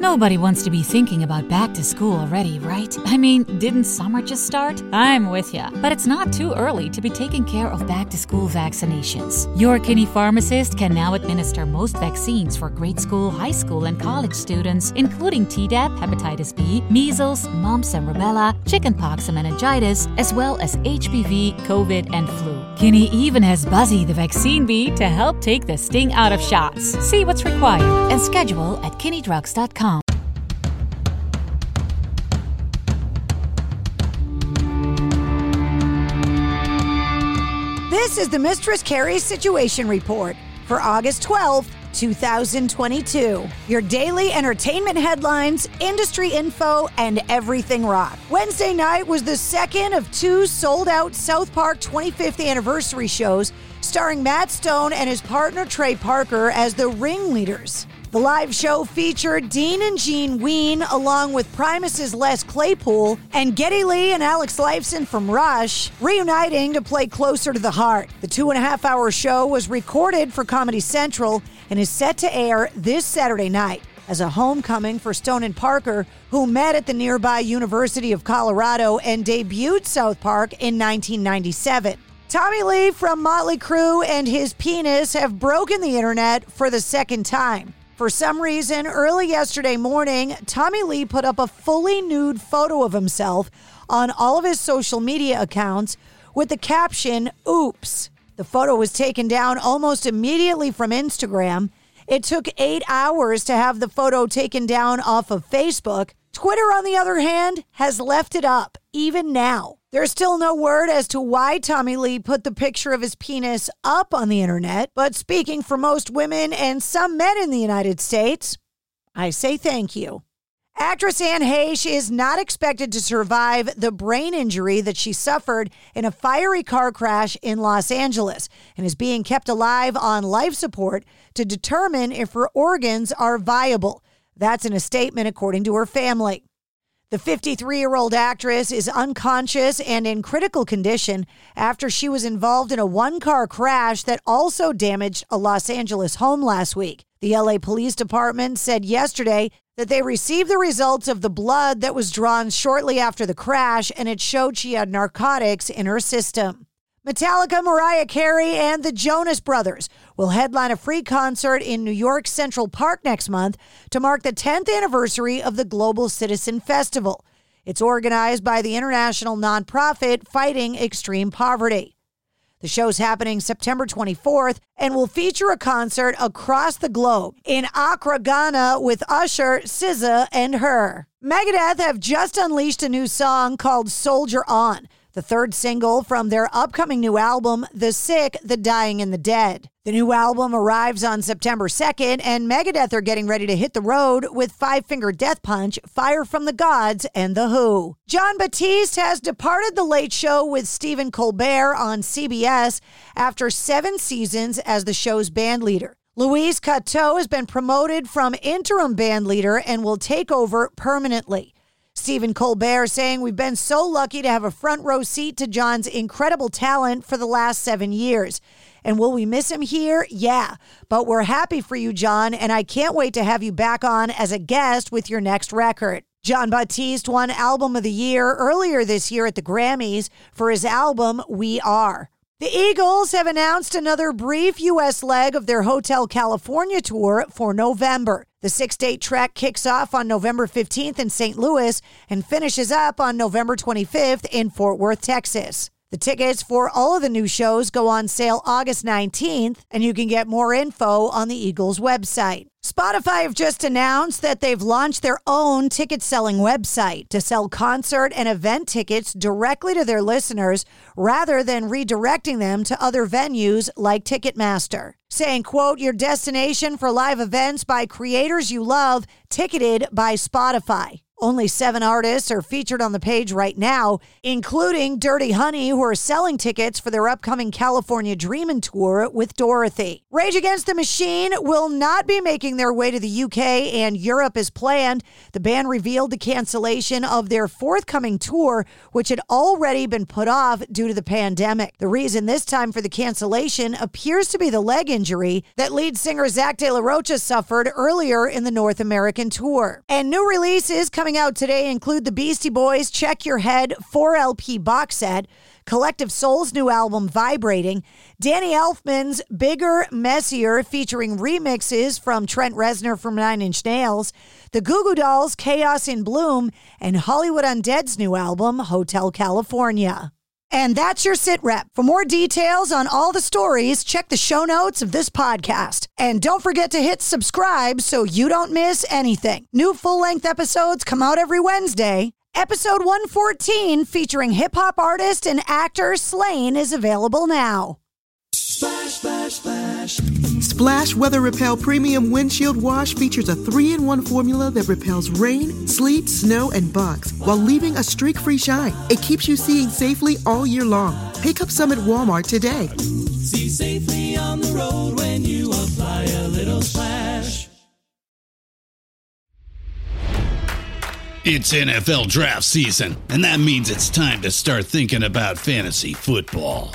Nobody wants to be thinking about back to school already, right? I mean, didn't summer just start? I'm with ya. But it's not too early to be taking care of back to school vaccinations. Your Kinney pharmacist can now administer most vaccines for grade school, high school, and college students, including Tdap, hepatitis B, measles, mumps and rubella, chickenpox and meningitis, as well as HPV, COVID, and flu. Kinney even has Buzzy the vaccine bee to help take the sting out of shots. See what's required and schedule at kinneydrugs.com. This is the Mistress Carrie Situation Report for August 12th, 2022. Your daily entertainment headlines, industry info, and everything rock. Wednesday night was the second of two sold out South Park 25th anniversary shows starring Matt Stone and his partner Trey Parker as the ringleaders. The live show featured Dean and Gene Ween, along with Primus's Les Claypool and Geddy Lee and Alex Lifeson from Rush, reuniting to play Closer to the Heart. The two and a half hour show was recorded for Comedy Central and is set to air this Saturday night as a homecoming for Stone and Parker, who met at the nearby University of Colorado and debuted South Park in 1997. Tommy Lee from Motley Crue and his penis have broken the internet for the second time. For some reason, early yesterday morning, Tommy Lee put up a fully nude photo of himself on all of his social media accounts with the caption, Oops. The photo was taken down almost immediately from Instagram. It took eight hours to have the photo taken down off of Facebook. Twitter, on the other hand, has left it up, even now. There's still no word as to why Tommy Lee put the picture of his penis up on the internet, but speaking for most women and some men in the United States, I say thank you. Actress Anne Heche is not expected to survive the brain injury that she suffered in a fiery car crash in Los Angeles and is being kept alive on life support to determine if her organs are viable. That's in a statement according to her family. The 53 year old actress is unconscious and in critical condition after she was involved in a one car crash that also damaged a Los Angeles home last week. The LA Police Department said yesterday that they received the results of the blood that was drawn shortly after the crash and it showed she had narcotics in her system. Metallica, Mariah Carey, and the Jonas Brothers will headline a free concert in New York's Central Park next month to mark the 10th anniversary of the Global Citizen Festival. It's organized by the international nonprofit Fighting Extreme Poverty. The show's happening September 24th and will feature a concert across the globe in Accra, Ghana with Usher, SZA, and her. Megadeth have just unleashed a new song called Soldier On the third single from their upcoming new album, The Sick, The Dying, and the Dead. The new album arrives on September 2nd, and Megadeth are getting ready to hit the road with Five Finger Death Punch, Fire from the Gods, and The HU. Jon Batiste has departed The Late Show with Stephen Colbert on CBS after seven seasons as the show's band leader. Louis Cato has been promoted from interim band leader and will take over permanently. Stephen Colbert saying, We've been so lucky to have a front row seat to Jon's incredible talent for the last seven years. And will we miss him here? Yeah. But we're happy for you, Jon, and I can't wait to have you back on as a guest with your next record. Jon Batiste won Album of the Year earlier this year at the Grammys for his album We Are. The Eagles have announced another brief U.S. leg of their Hotel California tour for November. The six date trek kicks off on November 15th in St. Louis and finishes up on November 25th in Fort Worth, Texas. The tickets for all of the new shows go on sale August 19th, and you can get more info on the Eagles website. Spotify have just announced that they've launched their own ticket selling website to sell concert and event tickets directly to their listeners rather than redirecting them to other venues like Ticketmaster. Saying, quote, your destination for live events by creators you love, ticketed by Spotify. Only seven artists are featured on the page right now, including Dirty Honey, who are selling tickets for their upcoming California Dreamin' Tour with Dorothy. Rage Against the Machine will not be making their way to the UK and Europe as planned. The band revealed the cancellation of their forthcoming tour, which had already been put off due to the pandemic. The reason this time for the cancellation appears to be the leg injury that lead singer Zach De La Rocha suffered earlier in the North American tour. And new releases coming out today include the Beastie Boys Check Your Head 4LP box set, Collective Soul's new album Vibrating, Danny Elfman's Bigger, Messier featuring remixes from Trent Reznor from Nine Inch Nails, the Goo Goo Dolls Chaos in Bloom, and Hollywood Undead's new album Hotel Kalifornia. And that's your sit rep. For more details on all the stories, check the show notes of this podcast. And don't forget to hit subscribe so you don't miss anything. New full length episodes come out every Wednesday. Episode 114, featuring hip hop artist and actor Slaine, is available now. Splash, splash, splash. Splash Weather Repel Premium Windshield Wash features a three in one formula that repels rain, sleet, snow, and bugs while leaving a streak free shine. It keeps you seeing safely all year long. Pick up some at Walmart today. See safely on the road when you apply a little splash. It's NFL draft season, and that means it's time to start thinking about fantasy football.